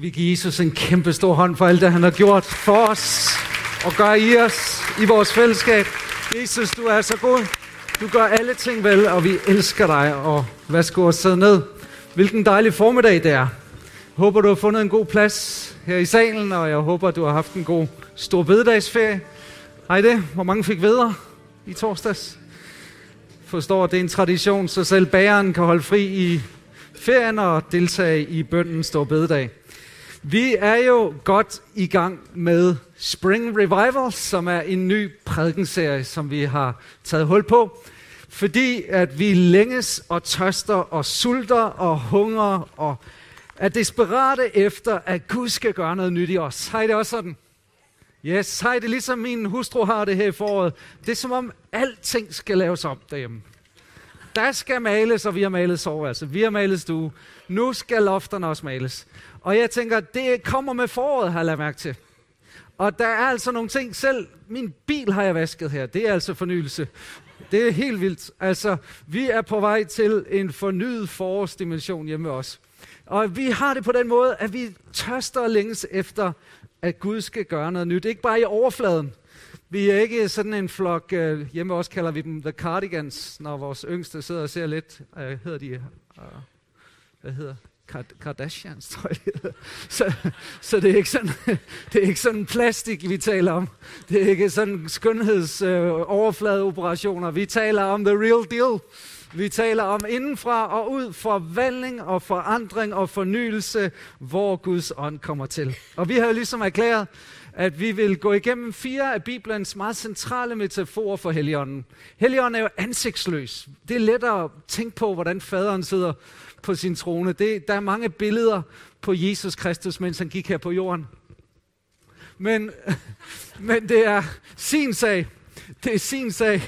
Skal vi give Jesus en kæmpe stor hånd for alt det, han har gjort for os og gør i os, i vores fællesskab. Jesus, du er så god. Du gør alle ting vel, og vi elsker dig. Og værsgo og sidde ned. Hvilken dejlig formiddag det er. Håber, du har fundet en god plads her i salen, og jeg håber, du har haft en god stor bededagsferie. Hej det. Hvor mange fik vedere i torsdags? Forstår, det er en tradition, så selv bageren kan holde fri i ferien og deltage i bønden stor bededag. Vi er jo godt i gang med Spring Revival, som er en ny prædikenserie, som vi har taget hul på. Fordi at vi længes og tørster og sulter og hungrer og er desperate efter, at Gud skal gøre noget nyt i os. Har I det også sådan? Yes, hej, det ligesom min hustru har det her i foråret. Det er som om alting skal laves om derhjemme. Der skal males, og vi har malet soveværelse. Vi har malet stue. Nu skal lofterne også males. Og jeg tænker, det kommer med foråret, har jeg lagt mærke til. Og der er altså nogle ting, selv min bil har jeg vasket her. Det er altså fornyelse. Det er helt vildt. Altså, vi er på vej til en fornyet forårsdimension hjemme hos os. Og vi har det på den måde, at vi tørster længes efter, at Gud skal gøre noget nyt. Ikke bare i overfladen. Vi er ikke sådan en flok, øh, hjemme også kalder vi dem The Cardigans, når vores yngste sidder og ser lidt, øh, hedder de, øh, hvad hedder Kardashians, tror jeg. Så, så det, er ikke sådan, det er ikke sådan plastik, vi taler om. Det er ikke sådan skønhedsoverfladeoperationer. Øh, vi taler om the real deal. Vi taler om indenfra og ud forvandling og forandring og fornyelse, hvor Guds ånd kommer til. Og vi har jo ligesom erklæret, at vi vil gå igennem fire af Bibelens meget centrale metaforer for Helligånden. Helligånden er jo ansigtsløs. Det er let at tænke på, hvordan faderen sidder på sin trone. Det, der er mange billeder på Jesus Kristus, mens han gik her på jorden. Men, men det er sin sag. Det er sin sag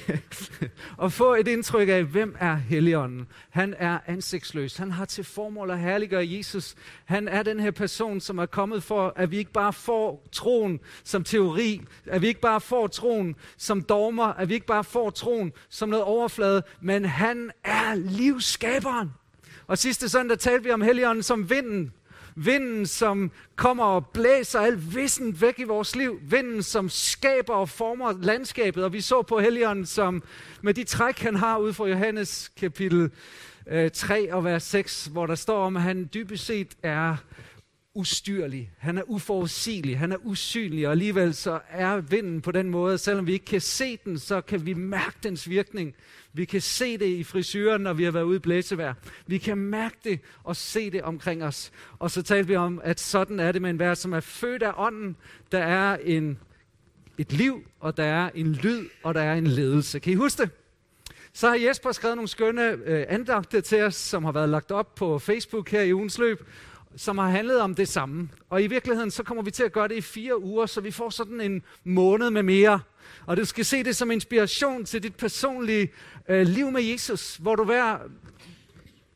at få et indtryk af, hvem er Helligånden. Han er ansigtsløs. Han har til formål at herliggøre Jesus. Han er den her person, som er kommet for, at vi ikke bare får troen som teori, at vi ikke bare får troen som dogmer, at vi ikke bare får troen som noget overflade, men han er livsskaberen. Og sidste søndag talte vi om Helligånden som vinden. Vinden, som kommer og blæser alt vissen væk i vores liv. Vinden, som skaber og former landskabet. Og vi så på Helligånden, som med de træk, han har ud fra Johannes kapitel øh, 3 og vers 6, hvor der står om, at han dybest set er ustyrlig. Han er uforudsigelig. Han er usynlig. Og alligevel så er vinden på den måde, selvom vi ikke kan se den, så kan vi mærke dens virkning. Vi kan se det i frisyren, når vi har været ude i blæsevejr. Vi kan mærke det og se det omkring os. Og så talte vi om, at sådan er det med en vær, som er født af ånden. Der er en, et liv, og der er en lyd, og der er en ledelse. Kan I huske det? Så har Jesper skrevet nogle skønne øh, andagte til os, som har været lagt op på Facebook her i ugens løb som har handlet om det samme. Og i virkeligheden, så kommer vi til at gøre det i fire uger, så vi får sådan en måned med mere. Og du skal se det som inspiration til dit personlige øh, liv med Jesus, hvor du hver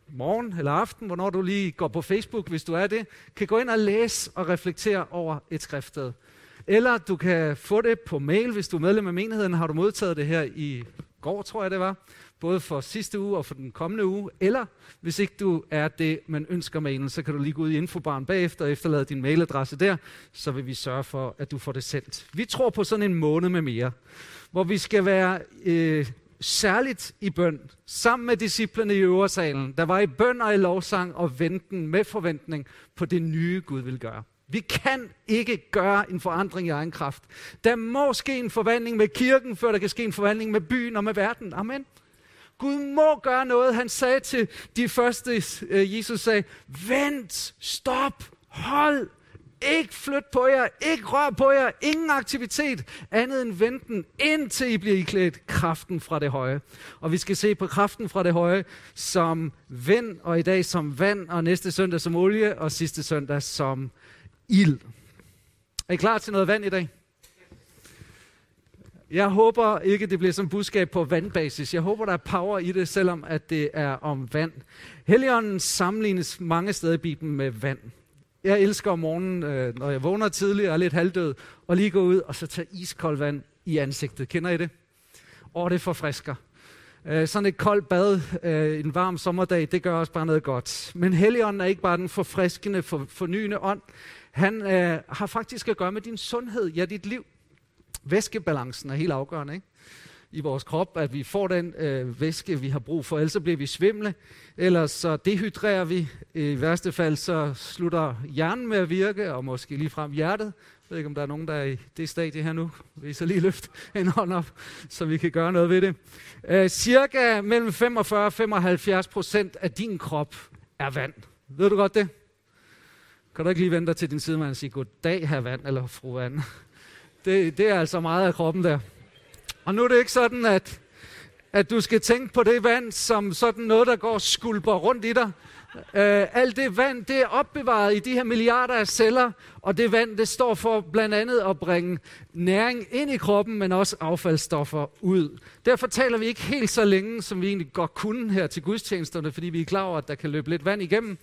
morgen eller aften, hvornår du lige går på Facebook, hvis du er det, kan gå ind og læse og reflektere over et skriftsted. Eller du kan få det på mail, hvis du er medlem af menigheden, har du modtaget det her i går, tror jeg det var både for sidste uge og for den kommende uge, eller hvis ikke du er det, man ønsker mailen, så kan du lige gå ud i infobaren bagefter og efterlade din mailadresse der, så vil vi sørge for, at du får det sendt. Vi tror på sådan en måned med mere, hvor vi skal være øh, særligt i bøn, sammen med disciplene i øversalen, der var i bøn og i lovsang og venten med forventning på det nye Gud vil gøre. Vi kan ikke gøre en forandring i egen kraft. Der må ske en forvandling med kirken, før der kan ske en forvandling med byen og med verden. Amen. Gud må gøre noget. Han sagde til de første, øh, Jesus sagde, vent, stop, hold, ikke flyt på jer, ikke rør på jer, ingen aktivitet andet end venten, indtil I bliver iklædt kraften fra det høje. Og vi skal se på kraften fra det høje som vind, og i dag som vand, og næste søndag som olie, og sidste søndag som ild. Er I klar til noget vand i dag? Jeg håber ikke, det bliver som budskab på vandbasis. Jeg håber, der er power i det, selvom at det er om vand. Helligånden sammenlignes mange steder i Bibelen med vand. Jeg elsker om morgenen, øh, når jeg vågner tidligt og er lidt halvdød, og lige gå ud og så tage iskoldt vand i ansigtet. Kender I det? Og det forfrisker. Øh, sådan et koldt bad øh, en varm sommerdag, det gør også bare noget godt. Men Helligånden er ikke bare den forfriskende, for, fornyende ånd. Han øh, har faktisk at gøre med din sundhed, ja dit liv. Væskebalancen er helt afgørende, ikke? i vores krop, at vi får den øh, væske, vi har brug for. Ellers så bliver vi svimle, ellers så dehydrerer vi. I værste fald så slutter hjernen med at virke, og måske lige frem hjertet. Jeg ved ikke, om der er nogen, der er i det stadie her nu. Vi så lige løfte en hånd op, så vi kan gøre noget ved det. Øh, cirka mellem 45 og 75 procent af din krop er vand. Ved du godt det? Kan du ikke lige vente til din sidemand og sige, goddag, her vand, eller fru vand? Det, det er altså meget af kroppen der. Og nu er det ikke sådan, at, at du skal tænke på det vand som sådan noget, der går skulper rundt i dig. Uh, alt det vand, det er opbevaret i de her milliarder af celler, og det vand, det står for blandt andet at bringe næring ind i kroppen, men også affaldsstoffer ud. Derfor taler vi ikke helt så længe, som vi egentlig godt kunne her til gudstjenesterne, fordi vi er klar over, at der kan løbe lidt vand igennem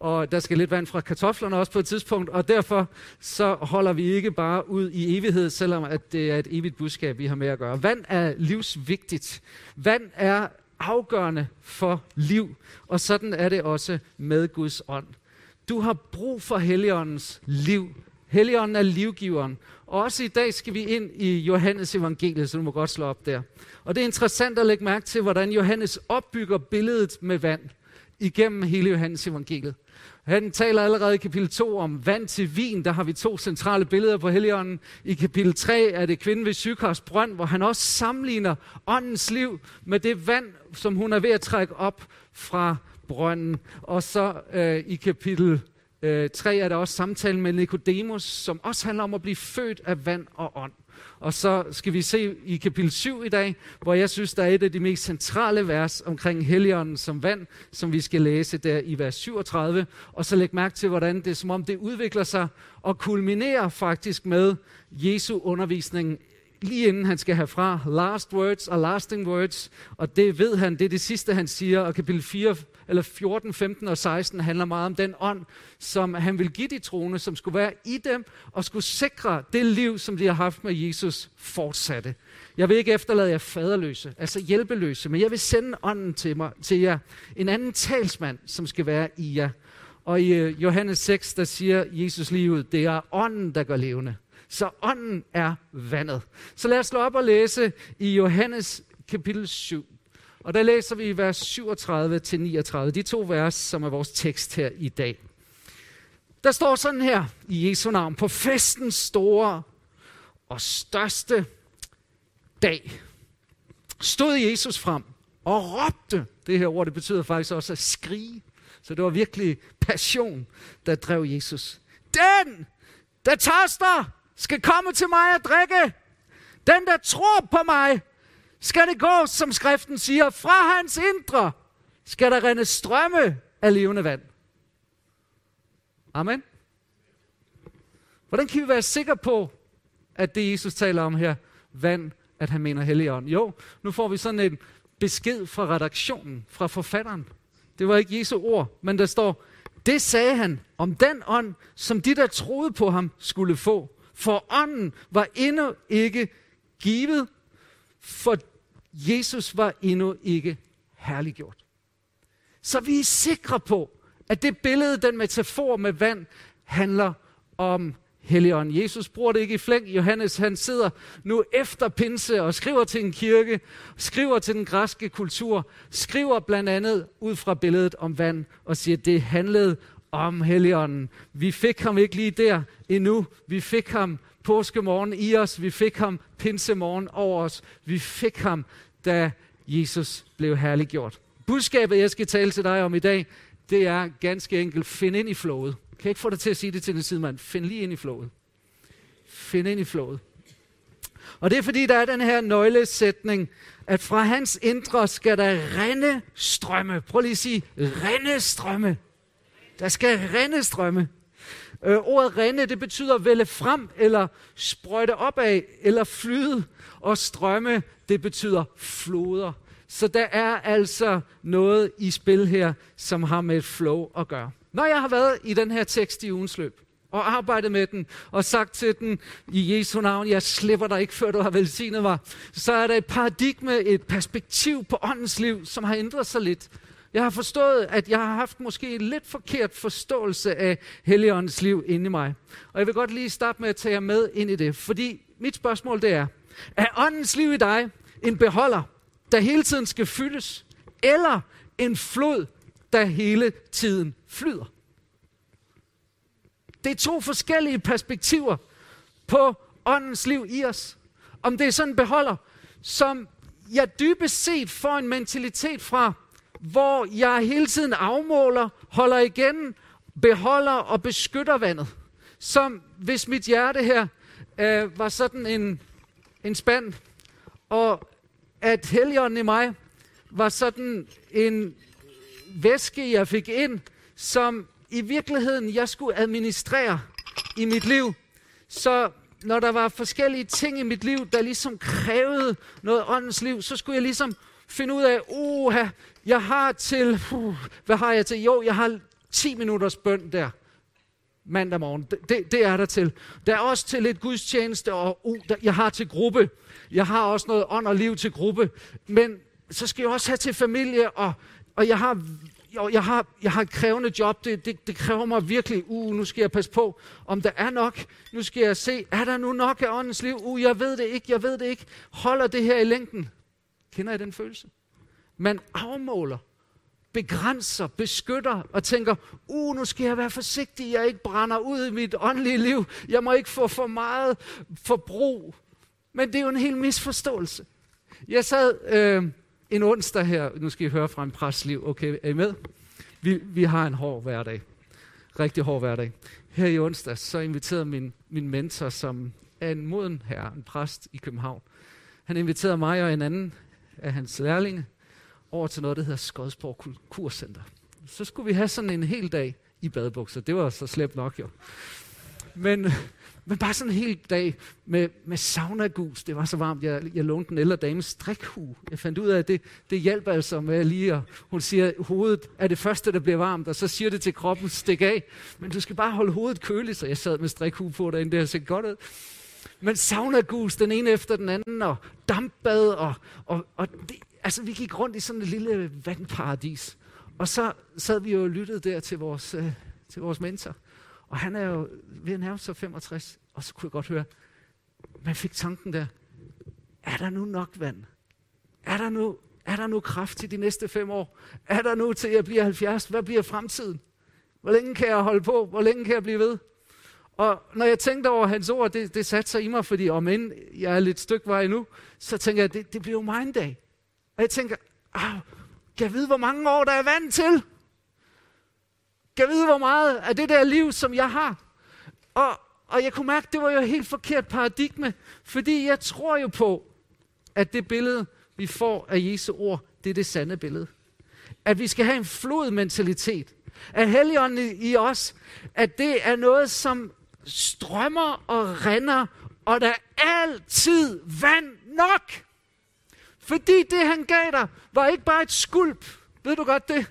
og der skal lidt vand fra kartoflerne også på et tidspunkt, og derfor så holder vi ikke bare ud i evighed, selvom at det er et evigt budskab, vi har med at gøre. Vand er livsvigtigt. Vand er afgørende for liv, og sådan er det også med Guds ånd. Du har brug for Helligåndens liv. Helligånden er livgiveren. Og også i dag skal vi ind i Johannes evangeliet, så du må godt slå op der. Og det er interessant at lægge mærke til, hvordan Johannes opbygger billedet med vand igennem hele Johannes evangeliet. Han taler allerede i kapitel 2 om vand til vin. Der har vi to centrale billeder på Helligånden. I kapitel 3 er det kvinden ved Sykars brønd, hvor han også sammenligner åndens liv med det vand, som hun er ved at trække op fra brønden. Og så øh, i kapitel øh, 3 er der også samtalen med Nikodemus, som også handler om at blive født af vand og ånd. Og så skal vi se i kapitel 7 i dag, hvor jeg synes, der er et af de mest centrale vers omkring Helligånden som vand, som vi skal læse der i vers 37. Og så læg mærke til, hvordan det er som om det udvikler sig og kulminerer faktisk med Jesu undervisning lige inden han skal herfra. last words og lasting words, og det ved han, det er det sidste, han siger, og kapitel 4, eller 14, 15 og 16 handler meget om den ånd, som han vil give de troende, som skulle være i dem, og skulle sikre det liv, som de har haft med Jesus, fortsatte. Jeg vil ikke efterlade jer faderløse, altså hjælpeløse, men jeg vil sende ånden til, mig, til jer, en anden talsmand, som skal være i jer. Og i øh, Johannes 6, der siger Jesus lige ud, det er ånden, der gør levende. Så ånden er vandet. Så lad os slå op og læse i Johannes kapitel 7. Og der læser vi vers 37 til 39, de to vers, som er vores tekst her i dag. Der står sådan her i Jesu navn, på festens store og største dag, stod Jesus frem og råbte. Det her ord, det betyder faktisk også at skrige. Så det var virkelig passion, der drev Jesus. Den, der tørster, skal komme til mig og drikke. Den, der tror på mig, skal det gå, som skriften siger, fra hans indre skal der rende strømme af levende vand. Amen. Hvordan kan vi være sikre på, at det Jesus taler om her, vand, at han mener helligånd? Jo, nu får vi sådan en besked fra redaktionen, fra forfatteren. Det var ikke Jesu ord, men der står, det sagde han om den ånd, som de, der troede på ham, skulle få. For ånden var endnu ikke givet, for Jesus var endnu ikke herliggjort. Så vi er sikre på, at det billede, den metafor med vand, handler om Helligånden. Jesus bruger det ikke i flæng. Johannes han sidder nu efter pinse og skriver til en kirke, skriver til den græske kultur, skriver blandt andet ud fra billedet om vand og siger, at det handlede om Helligånden. Vi fik ham ikke lige der endnu. Vi fik ham påskemorgen i os. Vi fik ham pinsemorgen over os. Vi fik ham, da Jesus blev herliggjort. Budskabet, jeg skal tale til dig om i dag, det er ganske enkelt, find ind i flowet. Kan jeg ikke få dig til at sige det til den sidemand. Find lige ind i flowet. Find ind i flowet. Og det er fordi, der er den her nøglesætning, at fra hans indre skal der rende strømme. Prøv lige at sige, rende strømme. Der skal rende strømme. Øh, ordet rende, det betyder vælge frem, eller sprøjte opad, eller flyde. Og strømme, det betyder floder. Så der er altså noget i spil her, som har med et flow at gøre. Når jeg har været i den her tekst i ugens løb, og arbejdet med den, og sagt til den, i Jesu navn, jeg slipper dig ikke, før du har velsignet mig, så er der et paradigme, et perspektiv på åndens liv, som har ændret sig lidt. Jeg har forstået, at jeg har haft måske en lidt forkert forståelse af Helligåndens liv inde i mig. Og jeg vil godt lige starte med at tage jer med ind i det, fordi mit spørgsmål det er, er åndens liv i dig en beholder, der hele tiden skal fyldes, eller en flod, der hele tiden flyder? Det er to forskellige perspektiver på åndens liv i os. Om det er sådan en beholder, som jeg dybest set får en mentalitet fra, hvor jeg hele tiden afmåler, holder igen, beholder og beskytter vandet. Som hvis mit hjerte her øh, var sådan en, en spand, og at helgen i mig var sådan en væske, jeg fik ind, som i virkeligheden jeg skulle administrere i mit liv. Så når der var forskellige ting i mit liv, der ligesom krævede noget åndens liv, så skulle jeg ligesom finde ud af, oha, jeg har til, uh, hvad har jeg til? Jo, jeg har 10 minutters bøn der mandag morgen. Det, det, det er der til. Der er også til lidt gudstjeneste, og uh, der, jeg har til gruppe. Jeg har også noget ånd og liv til gruppe. Men så skal jeg også have til familie, og, og jeg har jo, jeg har, jeg har et krævende job, det, det, det kræver mig virkelig, uh, nu skal jeg passe på, om der er nok, nu skal jeg se, er der nu nok af åndens liv, uh, jeg ved det ikke, jeg ved det ikke, holder det her i længden? Kender I den følelse? Man afmåler, begrænser, beskytter og tænker, uh, nu skal jeg være forsigtig, jeg ikke brænder ud i mit åndelige liv, jeg må ikke få for meget forbrug. Men det er jo en hel misforståelse. Jeg sad øh, en onsdag her, nu skal I høre fra en præstliv, okay, er I med? Vi, vi har en hård hverdag, rigtig hård hverdag. Her i onsdag, så inviterede min, min mentor, som er en moden herre, en præst i København, han inviterede mig og en anden af hans lærlinge over til noget, der hedder Skodsborg Kurscenter. Så skulle vi have sådan en hel dag i badebukser. Det var så slemt nok jo. Men, men bare sådan en hel dag med, med saunagus. Det var så varmt. Jeg, jeg lånte den ældre dames strikhue. Jeg fandt ud af, at det, det hjalp altså med lige at... Hun siger, at hovedet er det første, der bliver varmt, og så siger det til kroppen, stik af. Men du skal bare holde hovedet køligt, så jeg sad med strikhue på derinde. Det har set godt ud. Men saunagus, den ene efter den anden, og dampbad, og, og, og det, altså vi gik rundt i sådan et lille vandparadis. Og så sad vi jo og lyttede der til vores, øh, til vores mentor. Og han er jo ved at nærme sig 65, og så kunne jeg godt høre, man fik tanken der, er der nu nok vand? Er der nu, er der nu kraft til de næste fem år? Er der nu til jeg bliver 70? Hvad bliver fremtiden? Hvor længe kan jeg holde på? Hvor længe kan jeg blive ved? Og når jeg tænkte over hans ord, det, det satte sig i mig, fordi om end jeg er lidt stykke vej nu, så tænker jeg, det, det bliver jo mig en dag. Og jeg tænker, kan jeg vide, hvor mange år der er vand til? Kan jeg vide, hvor meget af det der liv, som jeg har? Og, og jeg kunne mærke, det var jo et helt forkert paradigme, fordi jeg tror jo på, at det billede, vi får af Jesu ord, det er det sande billede. At vi skal have en flodmentalitet. At Helligånden i os, at det er noget, som strømmer og renner, og der er altid vand nok. Fordi det, han gav dig, var ikke bare et skulp. Ved du godt det?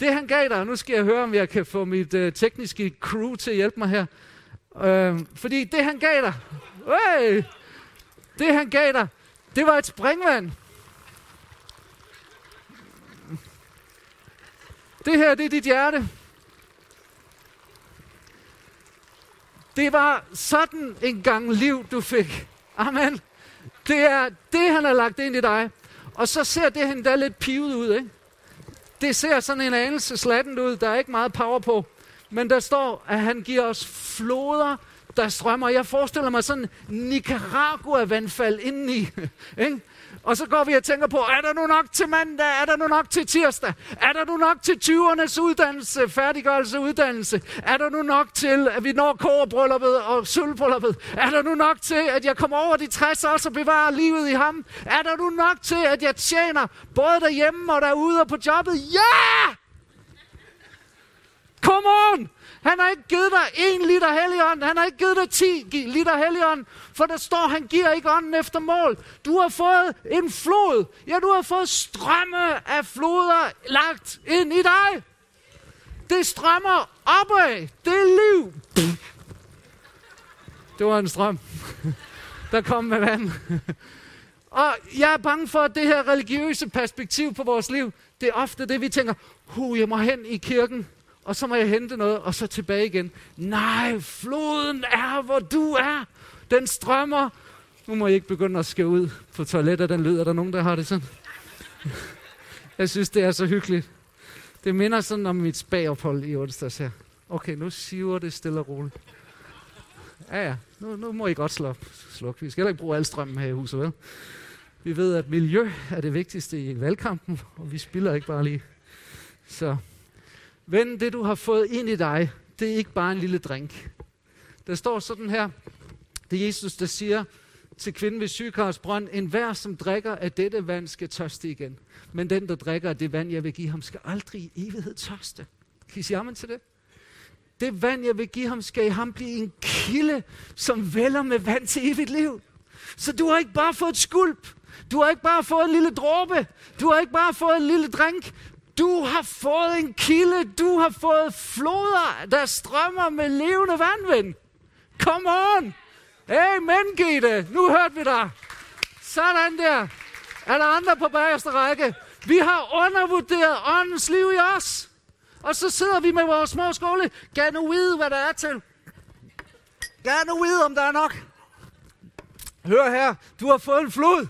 Det, han gav dig, nu skal jeg høre, om jeg kan få mit øh, tekniske crew til at hjælpe mig her. Øh, fordi det, han gav dig, øh, det, han gav dig, det var et springvand. Det her, det er dit hjerte. Det var sådan en gang liv, du fik. Amen. Det er det, han har lagt ind i dig. Og så ser det han da lidt pivet ud, ikke? Det ser sådan en anelse slatten ud. Der er ikke meget power på. Men der står, at han giver os floder, der strømmer. Jeg forestiller mig sådan Nicaragua-vandfald indeni. Ikke? Og så går vi og tænker på, er der nu nok til mandag? Er der nu nok til tirsdag? Er der nu nok til 20'ernes uddannelse, færdiggørelse uddannelse? Er der nu nok til, at vi når kårebrylluppet og sølvbrylluppet? Er der nu nok til, at jeg kommer over de 60 år så bevarer livet i ham? Er der nu nok til, at jeg tjener både derhjemme og derude og på jobbet? Ja! Come on! Han har ikke givet dig en liter helligånd. Han har ikke givet dig 10 liter helligånd. For der står, han giver ikke ånden efter mål. Du har fået en flod. Ja, du har fået strømme af floder lagt ind i dig. Det strømmer opad. Det er liv. Det var en strøm, der kom med vand. Og jeg er bange for, at det her religiøse perspektiv på vores liv, det er ofte det, vi tænker, hu, jeg må hen i kirken, og så må jeg hente noget, og så tilbage igen. Nej, floden er, hvor du er. Den strømmer. Nu må jeg ikke begynde at skære ud på toilettet, den lyder. Er der nogen, der har det sådan? Jeg synes, det er så hyggeligt. Det minder sådan om mit spagophold i onsdags her. Okay, nu siver det stille og roligt. Ja, ja. Nu, nu må I godt slå sluk. Vi skal heller ikke bruge al strømmen her i huset, vel? Vi ved, at miljø er det vigtigste i valgkampen, og vi spiller ikke bare lige. Så ven, det du har fået ind i dig, det er ikke bare en lille drink. Der står sådan her, det er Jesus, der siger til kvinden ved Sygekars brønd, en hver, som drikker af dette vand, skal tørste igen. Men den, der drikker af det vand, jeg vil give ham, skal aldrig i evighed tørste. Kan I sige amen til det? Det vand, jeg vil give ham, skal i ham blive en kilde, som vælger med vand til evigt liv. Så du har ikke bare fået et skulp. Du har ikke bare fået en lille dråbe. Du har ikke bare fået en lille drink. Du har fået en kilde. Du har fået floder, der strømmer med levende vandvind. Come on! Amen, Gitte. Nu hørte vi dig. Sådan der. Er der andre på bagerste række? Vi har undervurderet åndens liv i os. Og så sidder vi med vores små skåle. Kan nu vide, hvad der er til? Kan nu vide, om der er nok? Hør her, du har fået en flod.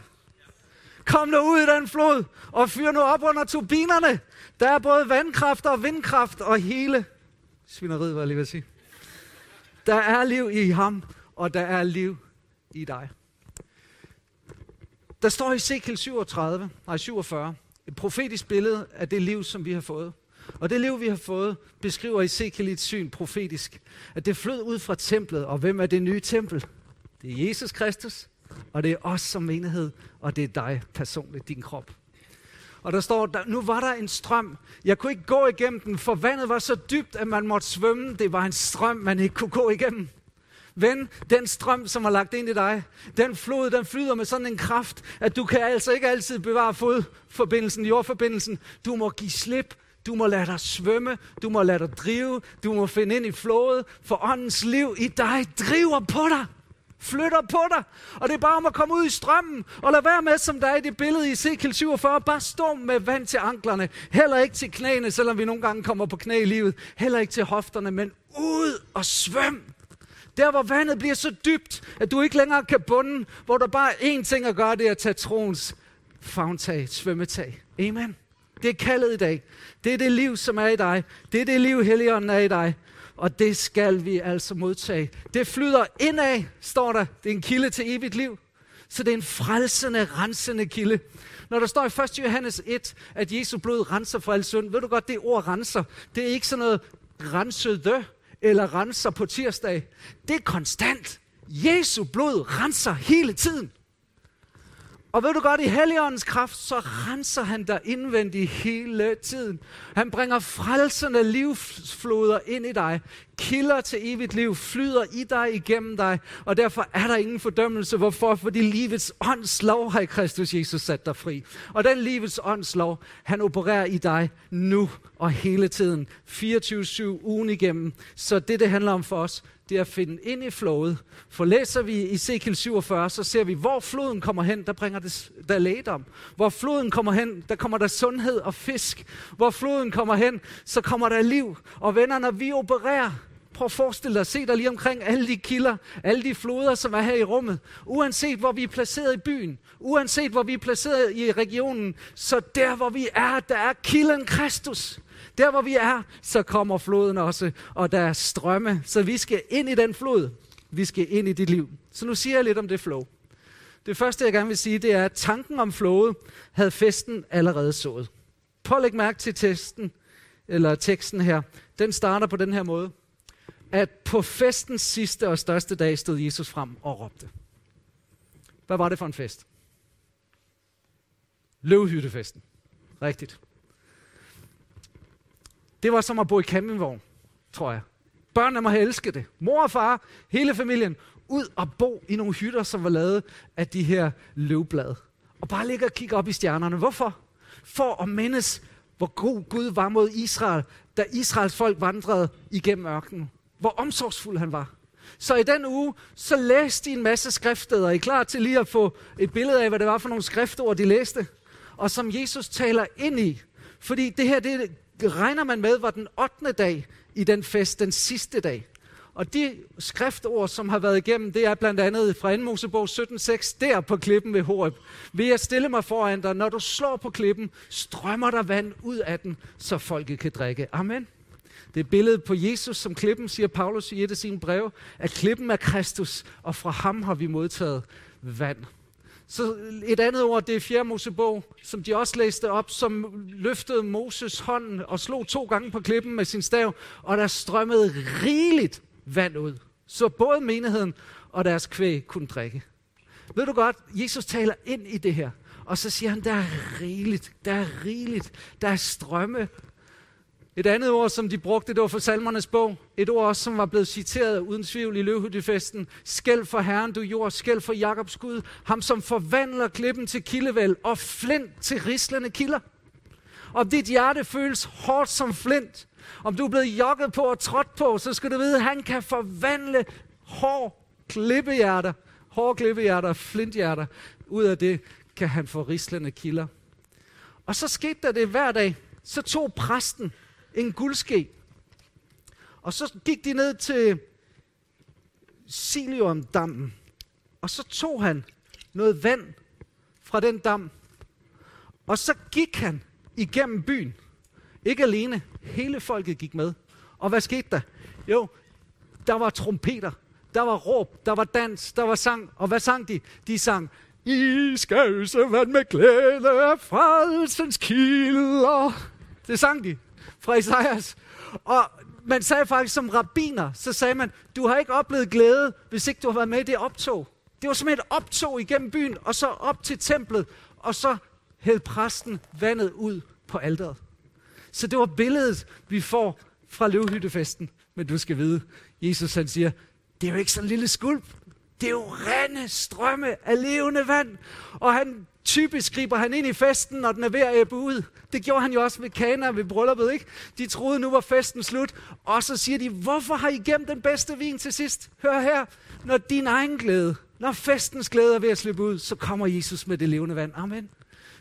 Kom nu ud i den flod, og fyr nu op under turbinerne. Der er både vandkraft og vindkraft og hele svineriet, var jeg lige ved at sige. Der er liv i ham, og der er liv i dig. Der står i Ezekiel 37, nej 47, et profetisk billede af det liv, som vi har fået. Og det liv, vi har fået, beskriver Ezekiel i et syn profetisk, at det flød ud fra templet, og hvem er det nye tempel? Det er Jesus Kristus, og det er os som menighed, og det er dig personligt, din krop. Og der står, der, nu var der en strøm. Jeg kunne ikke gå igennem den, for vandet var så dybt, at man måtte svømme. Det var en strøm, man ikke kunne gå igennem. Ven, den strøm, som er lagt ind i dig, den flod, den flyder med sådan en kraft, at du kan altså ikke altid bevare fodforbindelsen, jordforbindelsen. Du må give slip, du må lade dig svømme, du må lade dig drive, du må finde ind i flodet, for åndens liv i dig driver på dig flytter på dig. Og det er bare om at komme ud i strømmen, og lad være med, som der er i det billede i Ezekiel 47, bare stå med vand til anklerne. Heller ikke til knæene, selvom vi nogle gange kommer på knæ i livet. Heller ikke til hofterne, men ud og svøm. Der, hvor vandet bliver så dybt, at du ikke længere kan bunde, hvor der bare er én ting at gøre, det er at tage troens fagntag, svømmetag. Amen. Det er kaldet i dag. Det er det liv, som er i dig. Det er det liv, Helligånden er i dig. Og det skal vi altså modtage. Det flyder indad, står der. Det er en kilde til evigt liv. Så det er en frelsende, rensende kilde. Når der står i 1. Johannes 1, at Jesu blod renser for al synd, ved du godt, det ord renser, det er ikke sådan noget rensede eller renser på tirsdag. Det er konstant. Jesu blod renser hele tiden. Og ved du godt, i Helligåndens kraft, så renser han dig indvendigt hele tiden. Han bringer frelsende livsfloder ind i dig. Kilder til evigt liv flyder i dig, igennem dig. Og derfor er der ingen fordømmelse. Hvorfor? Fordi livets ånds lov har i Kristus Jesus sat dig fri. Og den livets ånds lov, han opererer i dig nu og hele tiden. 24-7 ugen igennem. Så det, det handler om for os, det er at finde ind i flowet. For læser vi i Ezekiel 47, så ser vi, hvor floden kommer hen, der bringer det, der lægedom. Hvor floden kommer hen, der kommer der sundhed og fisk. Hvor floden kommer hen, så kommer der liv. Og venner, når vi opererer, prøv at forestille dig, se dig lige omkring alle de kilder, alle de floder, som er her i rummet. Uanset hvor vi er placeret i byen, uanset hvor vi er placeret i regionen, så der hvor vi er, der er kilden Kristus. Der hvor vi er, så kommer floden også, og der er strømme. Så vi skal ind i den flod. Vi skal ind i dit liv. Så nu siger jeg lidt om det flow. Det første, jeg gerne vil sige, det er, at tanken om flowet havde festen allerede sået. Prøv at lægge mærke til testen, eller teksten her. Den starter på den her måde. At på festens sidste og største dag stod Jesus frem og råbte. Hvad var det for en fest? Løvhyttefesten. Rigtigt. Det var som at bo i campingvogn, tror jeg. Børnene må have elsket det. Mor og far, hele familien, ud og bo i nogle hytter, som var lavet af de her løvblade. Og bare ligge og kigge op i stjernerne. Hvorfor? For at mindes, hvor god Gud var mod Israel, da Israels folk vandrede igennem ørkenen. Hvor omsorgsfuld han var. Så i den uge, så læste de en masse skriftsteder. Er I klar til lige at få et billede af, hvad det var for nogle skriftord, de læste? Og som Jesus taler ind i. Fordi det her, det regner man med, var den 8. dag i den fest, den sidste dag. Og de skriftord, som har været igennem, det er blandt andet fra 2. Mosebog 17.6, der på klippen ved Horeb. Vil jeg stille mig foran dig, når du slår på klippen, strømmer der vand ud af den, så folket kan drikke. Amen. Det er billedet på Jesus som klippen, siger Paulus i et af sine breve, at klippen er Kristus, og fra ham har vi modtaget vand. Så et andet ord, det er 4. Mosebog, som de også læste op, som løftede Moses hånden og slog to gange på klippen med sin stav, og der strømmede rigeligt vand ud. Så både menigheden og deres kvæg kunne drikke. Ved du godt, Jesus taler ind i det her, og så siger han, der er rigeligt, der er rigeligt, der er strømme et andet ord, som de brugte, det var for salmernes bog. Et ord også, som var blevet citeret uden tvivl i løvhyttefesten. Skæld for Herren, du jord, skæld for Jakobs Gud. Ham, som forvandler klippen til kildevæld og flint til rislende kilder. Om dit hjerte føles hårdt som flint, om du er blevet jokket på og trådt på, så skal du vide, at han kan forvandle hård klippehjerter, hårde klippehjerter og flinthjerter. Ud af det kan han få rislende kilder. Og så skete der det hver dag. Så tog præsten en guldske. Og så gik de ned til Silium-dammen, og så tog han noget vand fra den dam, og så gik han igennem byen. Ikke alene, hele folket gik med. Og hvad skete der? Jo, der var trompeter, der var råb, der var dans, der var sang. Og hvad sang de? De sang, I skal øse vand med glæde af frelsens kilder. Det sang de fra Isaias. Og man sagde faktisk som rabiner, så sagde man, du har ikke oplevet glæde, hvis ikke du har været med i det optog. Det var som et optog igennem byen, og så op til templet, og så hed præsten vandet ud på alderet. Så det var billedet, vi får fra løvhyttefesten. Men du skal vide, Jesus han siger, det er jo ikke sådan en lille skulp. Det er jo rene strømme af levende vand. Og han typisk griber han ind i festen, når den er ved at æbbe ud. Det gjorde han jo også ved Kana ved brylluppet, ikke? De troede, nu var festen slut. Og så siger de, hvorfor har I gemt den bedste vin til sidst? Hør her, når din egen glæde, når festens glæde er ved at slippe ud, så kommer Jesus med det levende vand. Amen.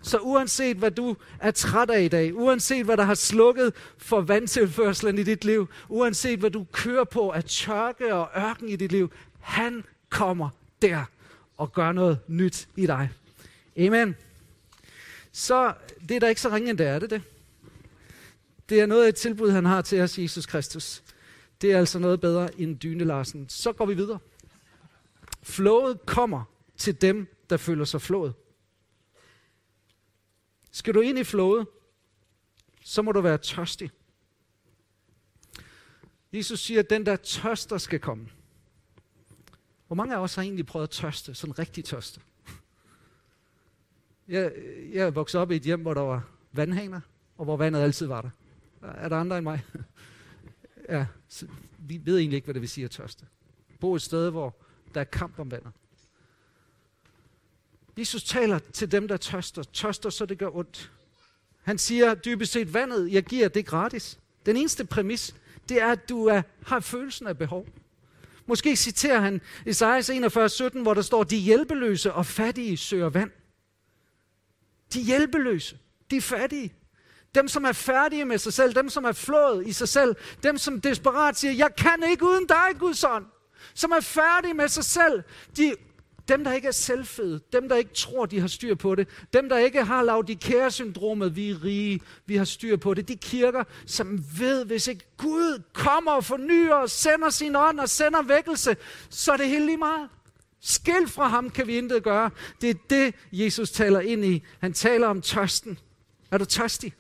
Så uanset hvad du er træt af i dag, uanset hvad der har slukket for vandtilførslen i dit liv, uanset hvad du kører på af tørke og ørken i dit liv, han kommer der og gør noget nyt i dig. Amen. Så det er da ikke så ringe endda, er det det? Det er noget af et tilbud, han har til os, Jesus Kristus. Det er altså noget bedre end Dyne Larsen. Så går vi videre. Flået kommer til dem, der føler sig flået. Skal du ind i flået, så må du være tørstig. Jesus siger, at den der tørster skal komme. Hvor mange af os har egentlig prøvet at tørste, sådan rigtig tørste? Jeg, jeg er vokset op i et hjem, hvor der var vandhaner, og hvor vandet altid var der. Er der andre end mig? ja, vi ved egentlig ikke, hvad det vil sige at tørste. Bo et sted, hvor der er kamp om vandet. Jesus taler til dem, der tørster. Tørster, så det gør ondt. Han siger dybest set, vandet, jeg giver, det gratis. Den eneste præmis, det er, at du er, har følelsen af behov. Måske citerer han Esajas 41, 17, hvor der står, de hjælpeløse og fattige søger vand. De hjælpeløse, de fattige, dem som er færdige med sig selv, dem som er flået i sig selv, dem som desperat siger, jeg kan ikke uden dig, Guds ånd, som er færdige med sig selv, de dem, der ikke er selvfede, dem, der ikke tror, de har styr på det, dem, der ikke har Laudikea-syndromet, vi er rige, vi har styr på det, de kirker, som ved, hvis ikke Gud kommer og fornyer og sender sin ånd og sender vækkelse, så er det helt lige meget. Skilt fra ham kan vi intet gøre. Det er det, Jesus taler ind i. Han taler om tørsten. Er du tørstig?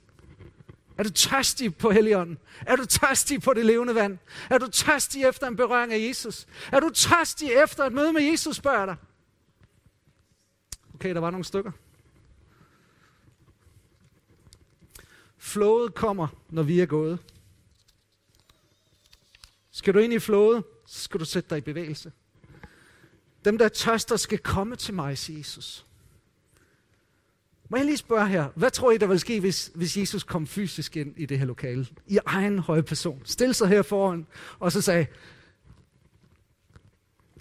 Er du tørstig på Helligånden? Er du tørstig på det levende vand? Er du tørstig efter en berøring af Jesus? Er du tørstig efter et møde med Jesus, spørger dig? Okay, der var nogle stykker. Flået kommer, når vi er gået. Skal du ind i flået, så skal du sætte dig i bevægelse. Dem, der tørster, skal komme til mig, siger Jesus. Må jeg lige spørge her, hvad tror I, der vil ske, hvis, hvis Jesus kom fysisk ind i det her lokale? I egen høje person. Stil sig her foran, og så sagde,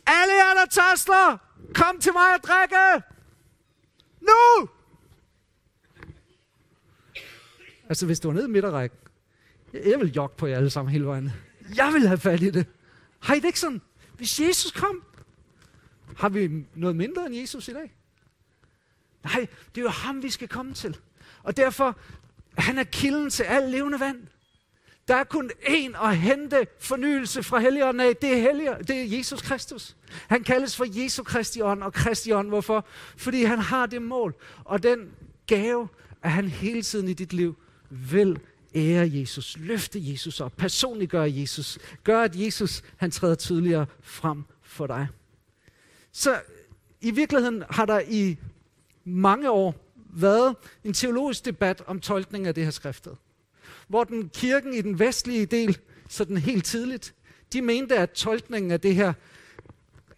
Alle jer, der tørster, kom til mig og drikke. Nu! Altså, hvis du var nede i midterrækken, jeg vil jogge på jer alle sammen hele vejen. Jeg vil have fat i det. Har I det ikke sådan? Hvis Jesus kom, har vi noget mindre end Jesus i dag? Nej, det er jo ham, vi skal komme til. Og derfor, han er kilden til al levende vand. Der er kun én at hente fornyelse fra Helligånden af. Det er, helliger, det er Jesus Kristus. Han kaldes for Jesu Kristi ånd og Kristi ånd. Hvorfor? Fordi han har det mål og den gave, at han hele tiden i dit liv vil ære Jesus, løfte Jesus op, personligt gøre Jesus, gør at Jesus han træder tydeligere frem for dig. Så i virkeligheden har der i mange år været en teologisk debat om tolkning af det her skriftet. Hvor den kirken i den vestlige del, så den helt tidligt, de mente, at tolkningen af det her,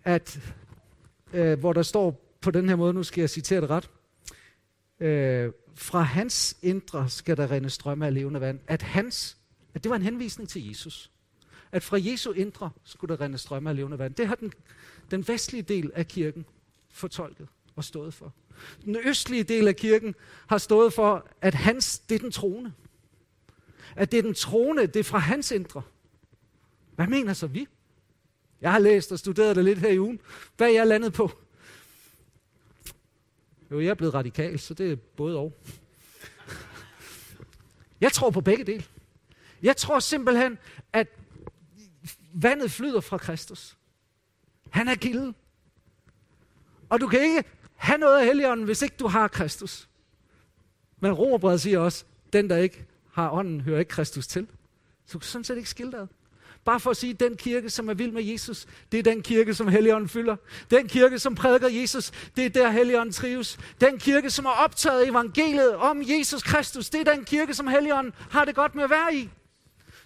at, øh, hvor der står på den her måde, nu skal jeg citere det ret, øh, fra hans indre skal der rende strømme af levende vand. At hans, at det var en henvisning til Jesus. At fra Jesu indre skulle der rende strømme af levende vand. Det har den, den vestlige del af kirken fortolket og stået for. Den østlige del af kirken har stået for, at hans, det er den trone. At det er den trone, det er fra hans indre. Hvad mener så vi? Jeg har læst og studeret det lidt her i ugen. Hvad er jeg landet på? Jo, jeg er blevet radikal, så det er både og. Jeg tror på begge dele. Jeg tror simpelthen, at vandet flyder fra Kristus. Han er kilden. Og du kan ikke have noget af Helligånden, hvis ikke du har Kristus. Men Romerbrevet siger også, den der ikke har ånden, hører ikke Kristus til. Så du kan sådan set ikke skille dig. Bare for at sige, den kirke, som er vild med Jesus, det er den kirke, som Helligånden fylder. Den kirke, som prædiker Jesus, det er der Helligånden trives. Den kirke, som er optaget evangeliet om Jesus Kristus, det er den kirke, som Helligånden har det godt med at være i.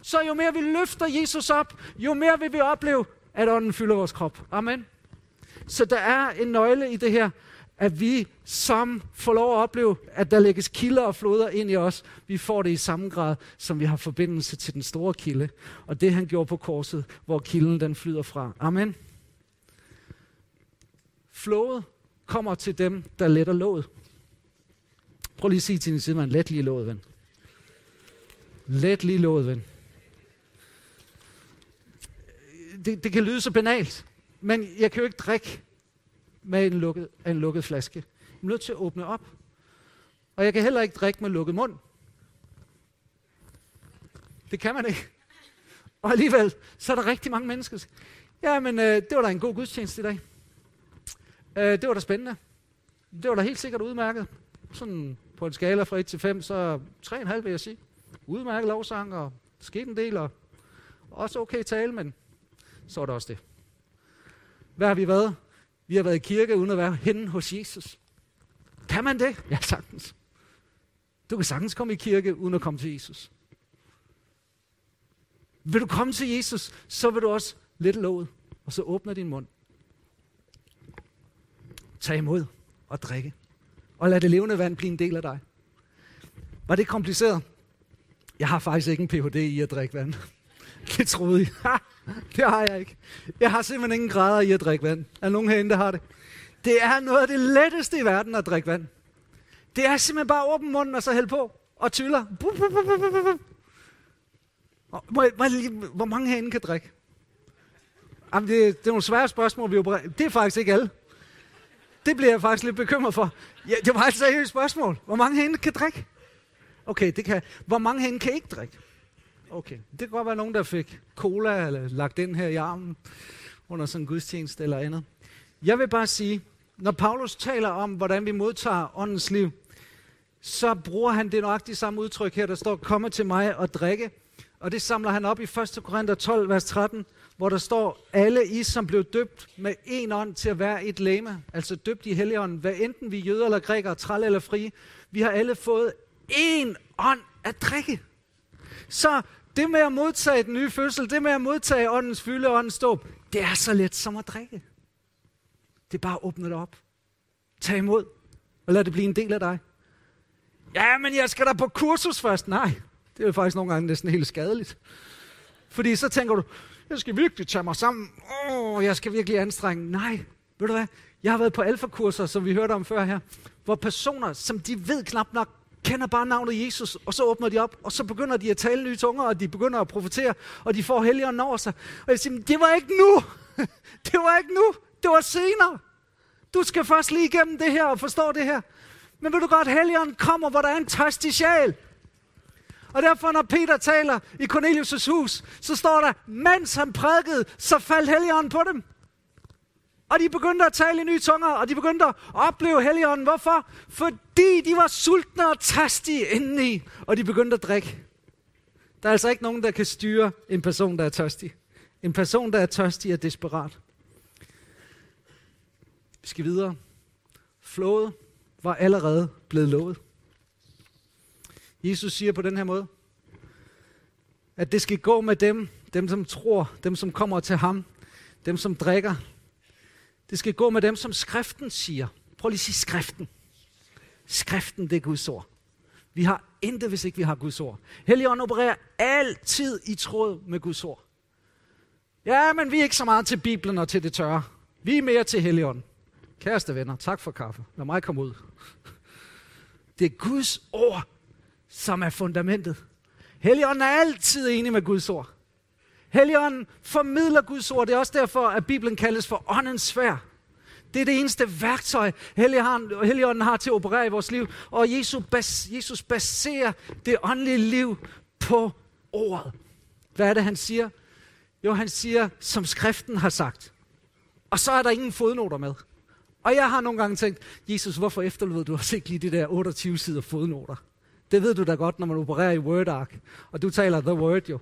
Så jo mere vi løfter Jesus op, jo mere vil vi opleve, at ånden fylder vores krop. Amen. Så der er en nøgle i det her, at vi som får lov at opleve, at der lægges kilder og floder ind i os, vi får det i samme grad, som vi har forbindelse til den store kilde. Og det han gjorde på korset, hvor kilden den flyder fra. Amen. Flået kommer til dem, der letter låget. Prøv lige at sige til din sidemand, let lige låget, ven. Let lige låget, ven. Det, det kan lyde så banalt, men jeg kan jo ikke drikke med en lukket, en lukket flaske. Jeg er nødt til at åbne op. Og jeg kan heller ikke drikke med lukket mund. Det kan man ikke. Og alligevel, så er der rigtig mange mennesker. Ja, men øh, det var da en god gudstjeneste i dag. Øh, det var da spændende. Det var da helt sikkert udmærket. Sådan på en skala fra 1 til 5, så 3,5 vil jeg sige. Udmærket lovsang, og skete en del, og også okay tale, men så var det også det. Hvad har vi været? Vi har været i kirke uden at være henne hos Jesus. Kan man det? Ja, sagtens. Du kan sagtens komme i kirke uden at komme til Jesus. Vil du komme til Jesus, så vil du også lidt låget, og så åbner din mund. Tag imod og drikke. Og lad det levende vand blive en del af dig. Var det kompliceret? Jeg har faktisk ikke en Ph.D. i at drikke vand. Det troede jeg det har jeg ikke. Jeg har simpelthen ingen grader i at drikke vand. Er nogen herinde, der har det? Det er noget af det letteste i verden at drikke vand. Det er simpelthen bare åbne munden og så hælde på og tyller. Må jeg, må jeg, hvor mange herinde kan drikke? Jamen, det, det er nogle svære spørgsmål, vi opererer. Det er faktisk ikke alle. Det bliver jeg faktisk lidt bekymret for. Ja, det var et seriøst spørgsmål. Hvor mange herinde kan drikke? Okay, det kan. Hvor mange herinde kan ikke drikke? Okay. Det kan godt være nogen, der fik cola eller lagt ind her i armen under sådan en gudstjeneste eller andet. Jeg vil bare sige, når Paulus taler om, hvordan vi modtager åndens liv, så bruger han det nok samme udtryk her, der står, komme til mig og drikke. Og det samler han op i 1. Korinther 12, vers 13, hvor der står, alle I, som blev døbt med en ånd til at være et læme, altså døbt i helligånden, hvad enten vi jøder eller grækere, træl eller frie, vi har alle fået en ånd at drikke. Så det med at modtage den nye fødsel, det med at modtage åndens fylde og åndens dåb, det er så let som at drikke. Det er bare at åbne det op. Tag imod, og lad det blive en del af dig. Ja, men jeg skal da på kursus først. Nej, det er jo faktisk nogle gange næsten helt skadeligt. Fordi så tænker du, jeg skal virkelig tage mig sammen. Åh, oh, jeg skal virkelig anstrenge. Nej, ved du hvad? Jeg har været på alfakurser, som vi hørte om før her, hvor personer, som de ved knap nok, kender bare navnet Jesus, og så åbner de op, og så begynder de at tale nye tunger, og de begynder at profetere, og de får helligånden over sig. Og jeg siger, det var ikke nu. det var ikke nu. Det var senere. Du skal først lige igennem det her og forstå det her. Men vil du godt, helligånden kommer, hvor der er en tørstig sjæl. Og derfor, når Peter taler i Cornelius' hus, så står der, mens han prædikede, så faldt helligånden på dem. Og de begyndte at tale i nye tunger, og de begyndte at opleve helligånden. Hvorfor? Fordi de var sultne og tastige indeni, og de begyndte at drikke. Der er altså ikke nogen, der kan styre en person, der er tørstig. En person, der er tørstig, er desperat. Vi skal videre. Flået var allerede blevet lovet. Jesus siger på den her måde, at det skal gå med dem, dem som tror, dem som kommer til ham, dem som drikker. Det skal gå med dem, som skriften siger. Prøv lige at sige skriften. Skriften, det er Guds ord. Vi har intet, hvis ikke vi har Guds ord. Helligånden opererer altid i tråd med Guds ord. Ja, men vi er ikke så meget til Bibelen og til det tørre. Vi er mere til Helligånden. Kæreste venner, tak for kaffe. Lad mig komme ud. Det er Guds ord, som er fundamentet. Helligånden er altid enig med Guds ord. Helligånden formidler Guds ord. Det er også derfor, at Bibelen kaldes for åndens svær. Det er det eneste værktøj, Helligånden har til at operere i vores liv. Og Jesus, bas, Jesus baserer det åndelige liv på ordet. Hvad er det, han siger? Jo, han siger, som skriften har sagt. Og så er der ingen fodnoter med. Og jeg har nogle gange tænkt, Jesus, hvorfor efterlod du os ikke lige de der 28 sider fodnoter? Det ved du da godt, når man opererer i Word-ark, og du taler The Word jo.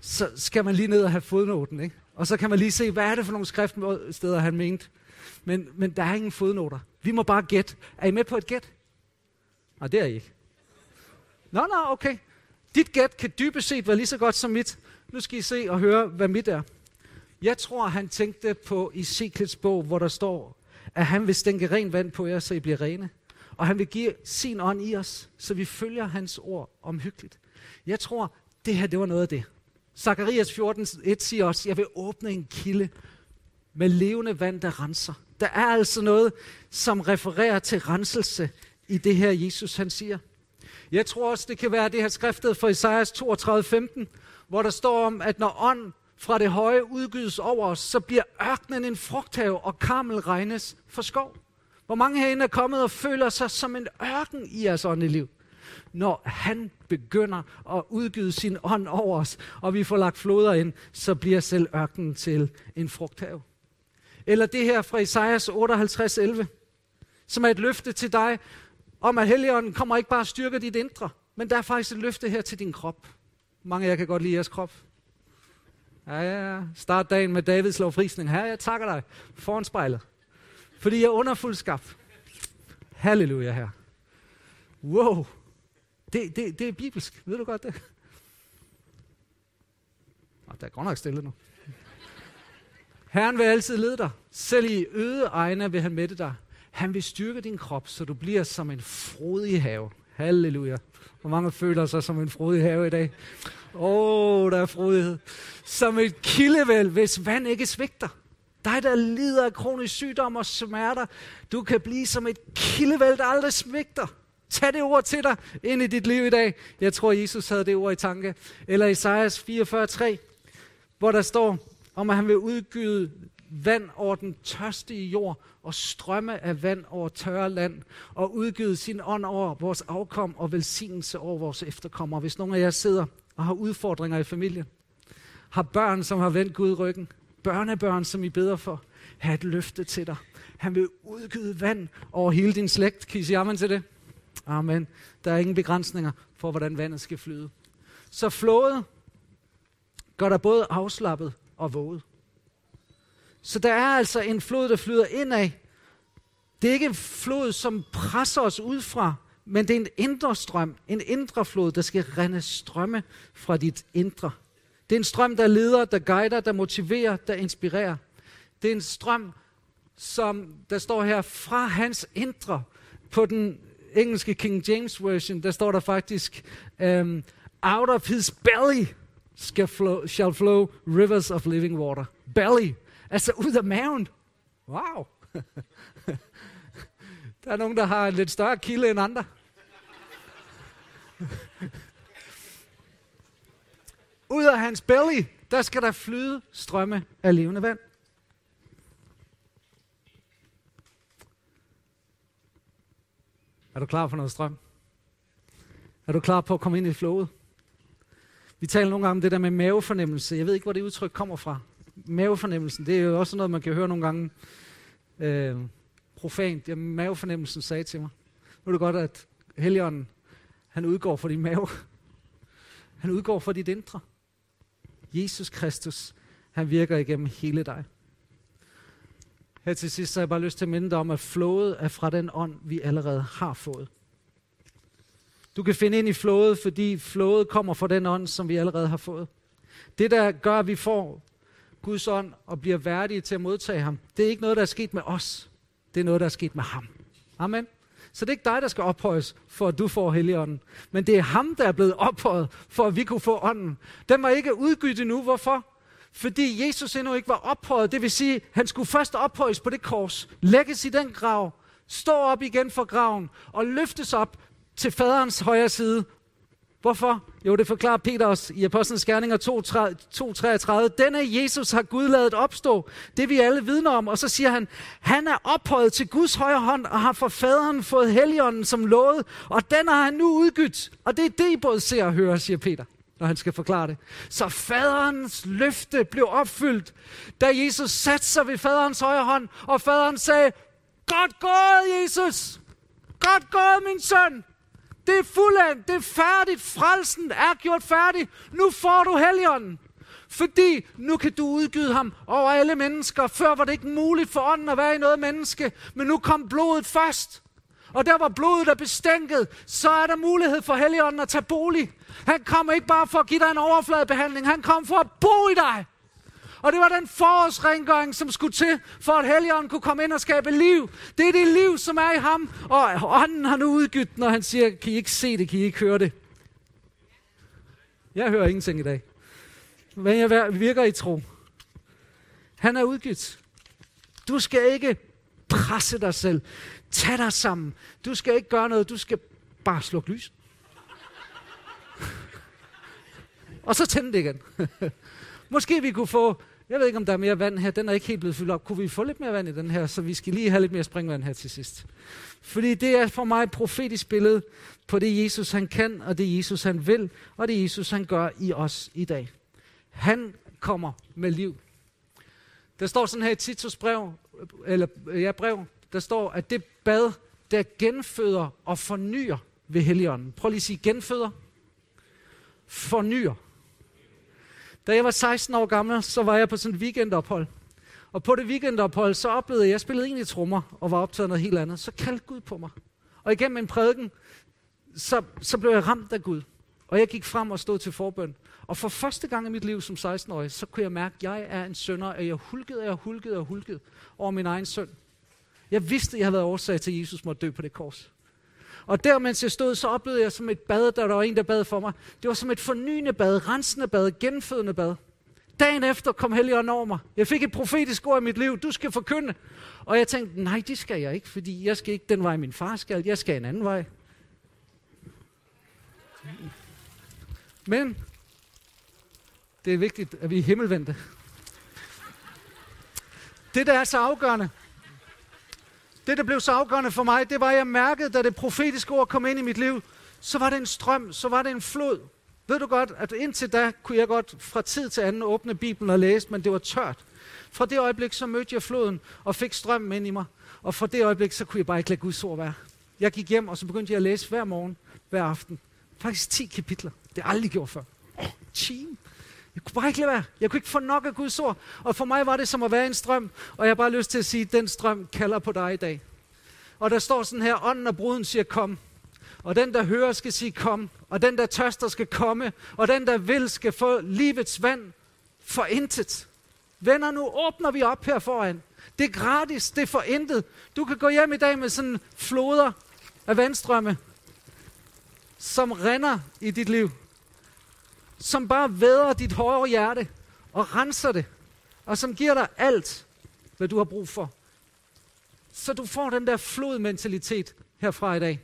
Så skal man lige ned og have fodnoten, ikke? Og så kan man lige se, hvad er det for nogle skriftsteder, han mente. Men, men der er ingen fodnoter. Vi må bare gætte. Er I med på et gæt? Nej, det er I ikke. Nå, nå, okay. Dit gæt kan dybest set være lige så godt som mit. Nu skal I se og høre, hvad mit er. Jeg tror, han tænkte på Ezekiels bog, hvor der står, at han vil stænke ren vand på jer, så I bliver rene. Og han vil give sin ånd i os, så vi følger hans ord omhyggeligt. Jeg tror, det her, det var noget af det. Zakarias 14.1 siger også, jeg vil åbne en kilde med levende vand, der renser. Der er altså noget, som refererer til renselse i det her, Jesus han siger. Jeg tror også, det kan være det her skriftet fra Isaias 32.15, hvor der står om, at når ånd fra det høje udgydes over os, så bliver ørkenen en frugthave, og karmel regnes for skov. Hvor mange herinde er kommet og føler sig som en ørken i jeres åndeliv? Når han begynder at udgyde sin ånd over os, og vi får lagt floder ind, så bliver selv ørkenen til en frugthave. Eller det her fra Isaias 58:11, som er et løfte til dig, om at Helligånden kommer ikke bare at styrke dit indre, men der er faktisk et løfte her til din krop. Mange af jer kan godt lide jeres krop. Ja, ja, Start dagen med Davids lovfrisning. Her, jeg takker dig foran spejlet. Fordi jeg er underfuld skabt. Halleluja her. Wow. Det, det, det er bibelsk. Ved du godt det? Oh, der er godt nok stille nu. Herren vil altid lede dig. Selv i øde egne vil han mætte dig. Han vil styrke din krop, så du bliver som en frodig have. Halleluja. Hvor mange føler sig som en frodig have i dag? Åh, oh, der er frodighed. Som et kildevæld, hvis vand ikke svigter. Dig, der lider af kronisk sygdom og smerter, du kan blive som et kildevæld, der aldrig svigter. Tag det ord til dig ind i dit liv i dag. Jeg tror, Jesus havde det ord i tanke. Eller Isaias 44:3, hvor der står om, at han vil udgyde vand over den tørstige jord, og strømme af vand over tørre land, og udgyde sin ånd over vores afkom og velsignelse over vores efterkommere. Hvis nogen af jer sidder og har udfordringer i familien, har børn, som har vendt Gud ryggen, børnebørn, som I beder for, have et løfte til dig. Han vil udgyde vand over hele din slægt. Kan I sige amen til det? Amen. Der er ingen begrænsninger for, hvordan vandet skal flyde. Så flået gør der både afslappet og våget. Så der er altså en flod, der flyder indad. Det er ikke en flod, som presser os ud fra, men det er en indre strøm, en indre flod, der skal rende strømme fra dit indre. Det er en strøm, der leder, der guider, der motiverer, der inspirerer. Det er en strøm, som der står her, fra hans indre. På den engelske King James version, der står der faktisk, um, out of his belly shall flow, shall flow rivers of living water. Belly, altså ud af maven. Wow. Der er nogen, der har en lidt større kilde end andre. Ud af hans belly, der skal der flyde strømme af levende vand. Er du klar for noget strøm? Er du klar på at komme ind i flowet? Vi taler nogle gange om det der med mavefornemmelse. Jeg ved ikke, hvor det udtryk kommer fra. Mavefornemmelsen, det er jo også noget, man kan høre nogle gange øh, profant. Ja, mavefornemmelsen sagde til mig. Nu er det godt, at Helligånden, han udgår for din mave. Han udgår for dit indre. Jesus Kristus, han virker igennem hele dig. Her til sidst har jeg bare lyst til at minde dig om, at flowet er fra den ånd, vi allerede har fået. Du kan finde ind i flowet, fordi flowet kommer fra den ånd, som vi allerede har fået. Det, der gør, at vi får Guds ånd og bliver værdige til at modtage ham, det er ikke noget, der er sket med os. Det er noget, der er sket med ham. Amen. Så det er ikke dig, der skal ophøjes, for at du får Helligånden. Men det er ham, der er blevet ophøjet, for at vi kunne få ånden. Den var ikke udgydt nu. Hvorfor? Fordi Jesus endnu ikke var ophøjet. Det vil sige, at han skulle først ophøjes på det kors, lægges i den grav, stå op igen fra graven og løftes op til faderens højre side. Hvorfor? Jo, det forklarer Peter os i Apostlenes Gerninger 2.33. Denne Jesus har Gud lavet opstå. Det vi alle vidner om. Og så siger han, han er ophøjet til Guds højre hånd og har for faderen fået heligånden som lovet. Og den har han nu udgydt. Og det er det, I både ser og hører, siger Peter når han skal forklare det. Så faderens løfte blev opfyldt, da Jesus satte sig ved faderens højre hånd, og faderen sagde, Godt gået, Jesus! Godt gået, min søn! Det er fuldendt, det er færdigt, frelsen er gjort færdig. Nu får du helligånden. Fordi nu kan du udgyde ham over alle mennesker. Før var det ikke muligt for ånden at være i noget menneske, men nu kom blodet først. Og der var blodet er bestænket, så er der mulighed for Helligånden at tage bolig. Han kommer ikke bare for at give dig en overfladebehandling, han kom for at bo i dig. Og det var den forårsrengøring, som skulle til, for at Helligånden kunne komme ind og skabe liv. Det er det liv, som er i ham. Og ånden har nu udgydt, når han siger, kan I ikke se det, kan I ikke høre det? Jeg hører ingenting i dag. Men jeg virker i tro. Han er udgivet. Du skal ikke presse dig selv. Tag dig sammen. Du skal ikke gøre noget. Du skal bare slukke lys. og så tænde det igen. Måske vi kunne få, jeg ved ikke om der er mere vand her, den er ikke helt blevet fyldt op. Kunne vi få lidt mere vand i den her, så vi skal lige have lidt mere springvand her til sidst. Fordi det er for mig et profetisk billede på det Jesus han kan, og det Jesus han vil, og det Jesus han gør i os i dag. Han kommer med liv. Der står sådan her i Titus brev, eller ja, brev, der står, at det bad, der genføder og fornyer ved Helligånden. Prøv lige at sige genføder. Fornyer. Da jeg var 16 år gammel, så var jeg på sådan et weekendophold. Og på det weekendophold, så oplevede jeg, jeg spillede egentlig trommer og var optaget noget helt andet. Så kaldte Gud på mig. Og igennem en prædiken, så, så blev jeg ramt af Gud. Og jeg gik frem og stod til forbøn. Og for første gang i mit liv som 16-årig, så kunne jeg mærke, at jeg er en sønder, og jeg hulkede, og jeg hulkede og hulkede over min egen søn. Jeg vidste, at jeg havde været årsag til, at Jesus måtte dø på det kors. Og der, mens jeg stod, så oplevede jeg som et bad, der var en, der bad for mig. Det var som et fornyende bad, rensende bad, genfødende bad. Dagen efter kom Helligånden over mig. Jeg fik et profetisk ord i mit liv. Du skal forkynde. Og jeg tænkte, nej, det skal jeg ikke, fordi jeg skal ikke den vej, min far skal. Jeg skal en anden vej. Men det er vigtigt, at vi er himmelvendte. Det, der er så afgørende, det, der blev så afgørende for mig, det var, at jeg mærkede, da det profetiske ord kom ind i mit liv, så var det en strøm, så var det en flod. Ved du godt, at indtil da kunne jeg godt fra tid til anden åbne Bibelen og læse, men det var tørt. Fra det øjeblik, så mødte jeg floden og fik strømmen ind i mig. Og fra det øjeblik, så kunne jeg bare ikke lade Guds ord være. Jeg gik hjem, og så begyndte jeg at læse hver morgen, hver aften. Faktisk 10 kapitler. Det har jeg aldrig gjort før. Oh, 10. Jeg kunne bare ikke lade være. Jeg kunne ikke få nok af Guds ord. Og for mig var det som at være en strøm. Og jeg har bare lyst til at sige, den strøm kalder på dig i dag. Og der står sådan her, ånden og bruden siger, kom. Og den, der hører, skal sige, kom. Og den, der tørster, skal komme. Og den, der vil, skal få livets vand for intet. Venner, nu åbner vi op her foran. Det er gratis, det er for intet. Du kan gå hjem i dag med sådan floder af vandstrømme, som render i dit liv som bare væder dit hårde hjerte og renser det, og som giver dig alt, hvad du har brug for. Så du får den der flodmentalitet herfra i dag,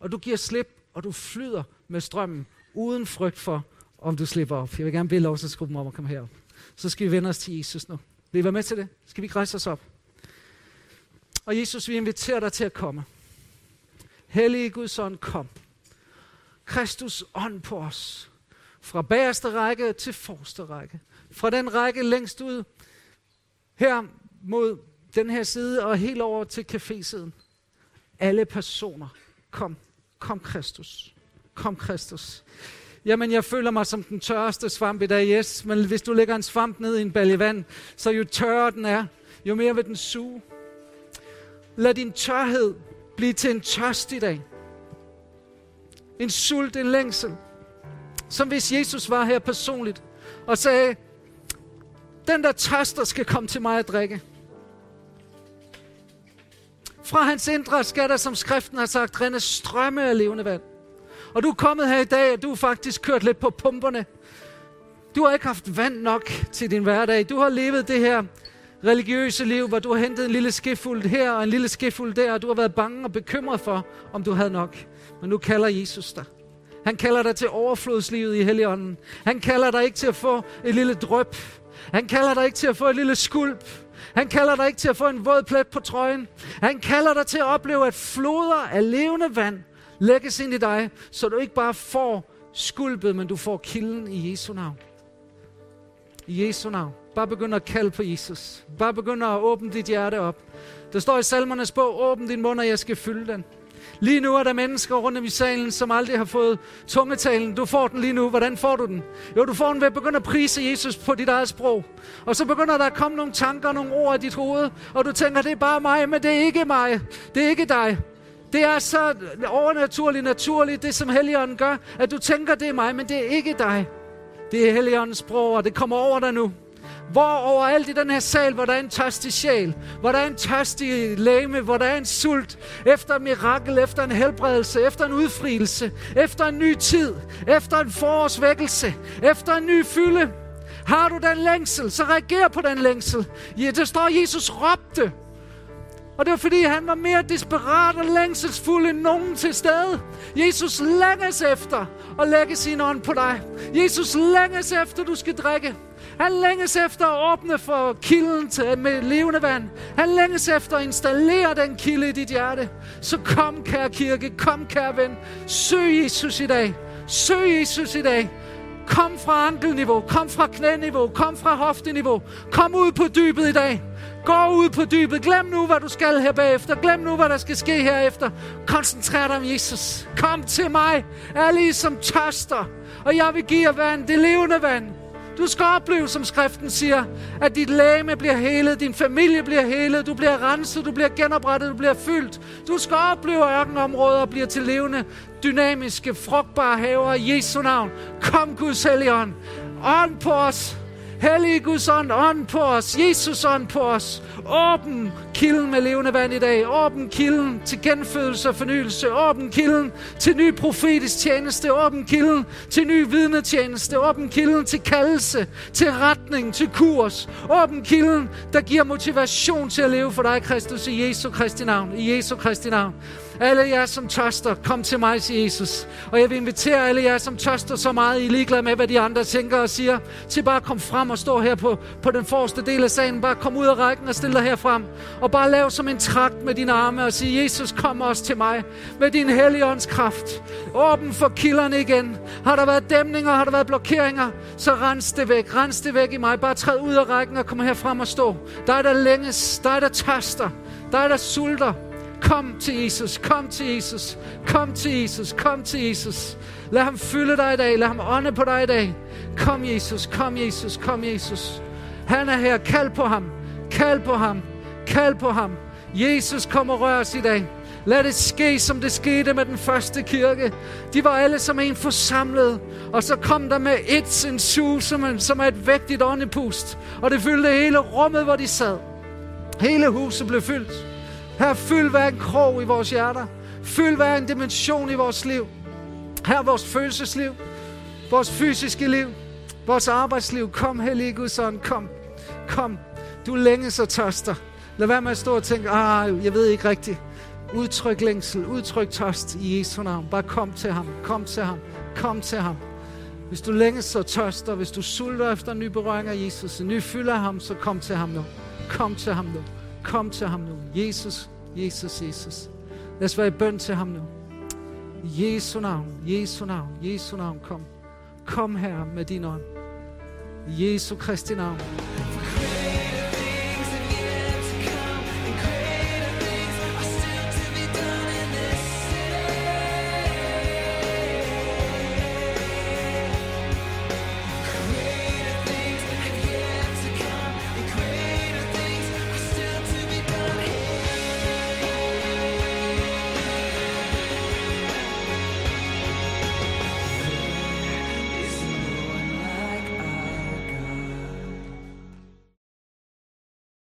og du giver slip, og du flyder med strømmen, uden frygt for, om du slipper op. Jeg vil gerne bede lovsangsgruppen om at komme herop. Så skal vi vende os til Jesus nu. Vil I være med til det? Skal vi ikke rejse os op? Og Jesus, vi inviterer dig til at komme. Hellige Guds ånd, kom. Kristus ånd på os. Fra bagerste række til forreste række. Fra den række længst ud her mod den her side og helt over til cafésiden. Alle personer. Kom. Kom Kristus. Kom Kristus. Jamen, jeg føler mig som den tørreste svamp i dag, yes. Men hvis du lægger en svamp ned i en balje vand, så jo tørre den er, jo mere vil den suge. Lad din tørhed blive til en tørst i dag. En sult, en længsel. Som hvis Jesus var her personligt og sagde, den der tørster skal komme til mig at drikke. Fra hans indre skal der, som skriften har sagt, rende strømme af levende vand. Og du er kommet her i dag, og du har faktisk kørt lidt på pumperne. Du har ikke haft vand nok til din hverdag. Du har levet det her religiøse liv, hvor du har hentet en lille skefuld her og en lille skefuld der, og du har været bange og bekymret for, om du havde nok. Men nu kalder Jesus dig. Han kalder dig til overflodslivet i Helligånden. Han kalder dig ikke til at få et lille drøb. Han kalder dig ikke til at få et lille skulp. Han kalder dig ikke til at få en våd plet på trøjen. Han kalder dig til at opleve, at floder af levende vand lægges ind i dig, så du ikke bare får skulpet, men du får kilden i Jesu navn. I Jesu navn. Bare begynd at kalde på Jesus. Bare begynd at åbne dit hjerte op. Der står i salmernes bog, åbn din mund, og jeg skal fylde den. Lige nu er der mennesker rundt om i salen, som aldrig har fået tungetalen. Du får den lige nu. Hvordan får du den? Jo, du får den ved at begynde at prise Jesus på dit eget sprog. Og så begynder der at komme nogle tanker, nogle ord i dit hoved, og du tænker, det er bare mig, men det er ikke mig. Det er ikke dig. Det er så overnaturligt, naturligt, det som Helligånden gør, at du tænker, det er mig, men det er ikke dig. Det er Helligåndens sprog, og det kommer over dig nu. Hvor overalt i den her sal, hvor der er en tørstig sjæl, hvor der er en tørstig læme, hvor der er en sult, efter en mirakel, efter en helbredelse, efter en udfrielse, efter en ny tid, efter en forårsvækkelse, efter en ny fylde. Har du den længsel, så reager på den længsel. Ja, der står, Jesus råbte. Og det var fordi, han var mere desperat og længselsfuld end nogen til stede. Jesus længes efter at lægge sin ånd på dig. Jesus længes efter, du skal drikke. Han længes efter at åbne for kilden til, med levende vand. Han længes efter at installere den kilde i dit hjerte. Så kom, kære kirke, kom, kære ven. Søg Jesus i dag. Søg Jesus i dag. Kom fra ankelniveau, kom fra knæniveau, kom fra hofteniveau. Kom ud på dybet i dag. Gå ud på dybet. Glem nu, hvad du skal her bagefter. Glem nu, hvad der skal ske herefter. Koncentrer dig om Jesus. Kom til mig, alle I som tørster. Og jeg vil give jer vand, det levende vand. Du skal opleve, som skriften siger, at dit læme bliver helet, din familie bliver helet, du bliver renset, du bliver genoprettet, du bliver fyldt. Du skal opleve, ørkenområder og bliver til levende, dynamiske, frugtbare haver i Jesu navn. Kom, Guds Helligånd. Ånd på os. Hellige Guds ånd, ånd på os. Jesus ånd på os. Åben kilden med levende vand i dag. Åben kilden til genfødelse og fornyelse. Åben kilden til ny profetisk tjeneste. Åben kilden til ny vidnetjeneste. Åben kilden til kaldelse, til retning, til kurs. Åben kilden, der giver motivation til at leve for dig, Kristus, i Jesu Kristi navn. I Jesu Kristi navn. Alle jer, som tørster, kom til mig, siger Jesus. Og jeg vil invitere alle jer, som tørster så meget, I er ligeglade med, hvad de andre tænker og siger, til bare at komme frem og stå her på, på den forreste del af salen. Bare kom ud af rækken og stille dig herfrem. Og bare lav som en trakt med dine arme og sige, Jesus, kom også til mig med din helligånds kraft. Åben for kilderne igen. Har der været dæmninger, har der været blokeringer, så rens det væk. Rens det væk i mig. Bare træd ud af rækken og kom her frem og stå. Der er der længes, der er der tørster, der er der sulter, Kom til Jesus, kom til Jesus, kom til Jesus, kom til Jesus. Lad ham fylde dig i dag, lad ham ånde på dig i dag. Kom Jesus, kom Jesus, kom Jesus. Han er her, kald på ham, kald på ham, kald på ham. Jesus kommer og rør os i dag. Lad det ske, som det skete med den første kirke. De var alle som en forsamlet, og så kom der med et en som, en, som er et vægtigt åndepust. Og det fyldte hele rummet, hvor de sad. Hele huset blev fyldt. Her, fyld hver en krog i vores hjerter. Fyld hver en dimension i vores liv. Her vores følelsesliv. Vores fysiske liv, vores arbejdsliv. Kom, Hellige Guds ånd, kom. Kom. Du længes og tørster. Lad være med at stå og tænke, ah, jeg ved ikke rigtigt. Udtryk længsel, udtryk tørst i Jesu navn. Bare kom til ham, kom til ham, kom til ham. Hvis du længes så tørster, hvis du sulter efter en ny berøring af Jesus, en ny fylde af ham, så kom til ham nu. Kom til ham nu. Kom til ham nu. Jesus, Jesus, Jesus. Lad os være i bøn til ham nu. Jesu navn, Jesu navn, Jesu navn, kom. Kom her med din ånd. Jesu Kristi navn.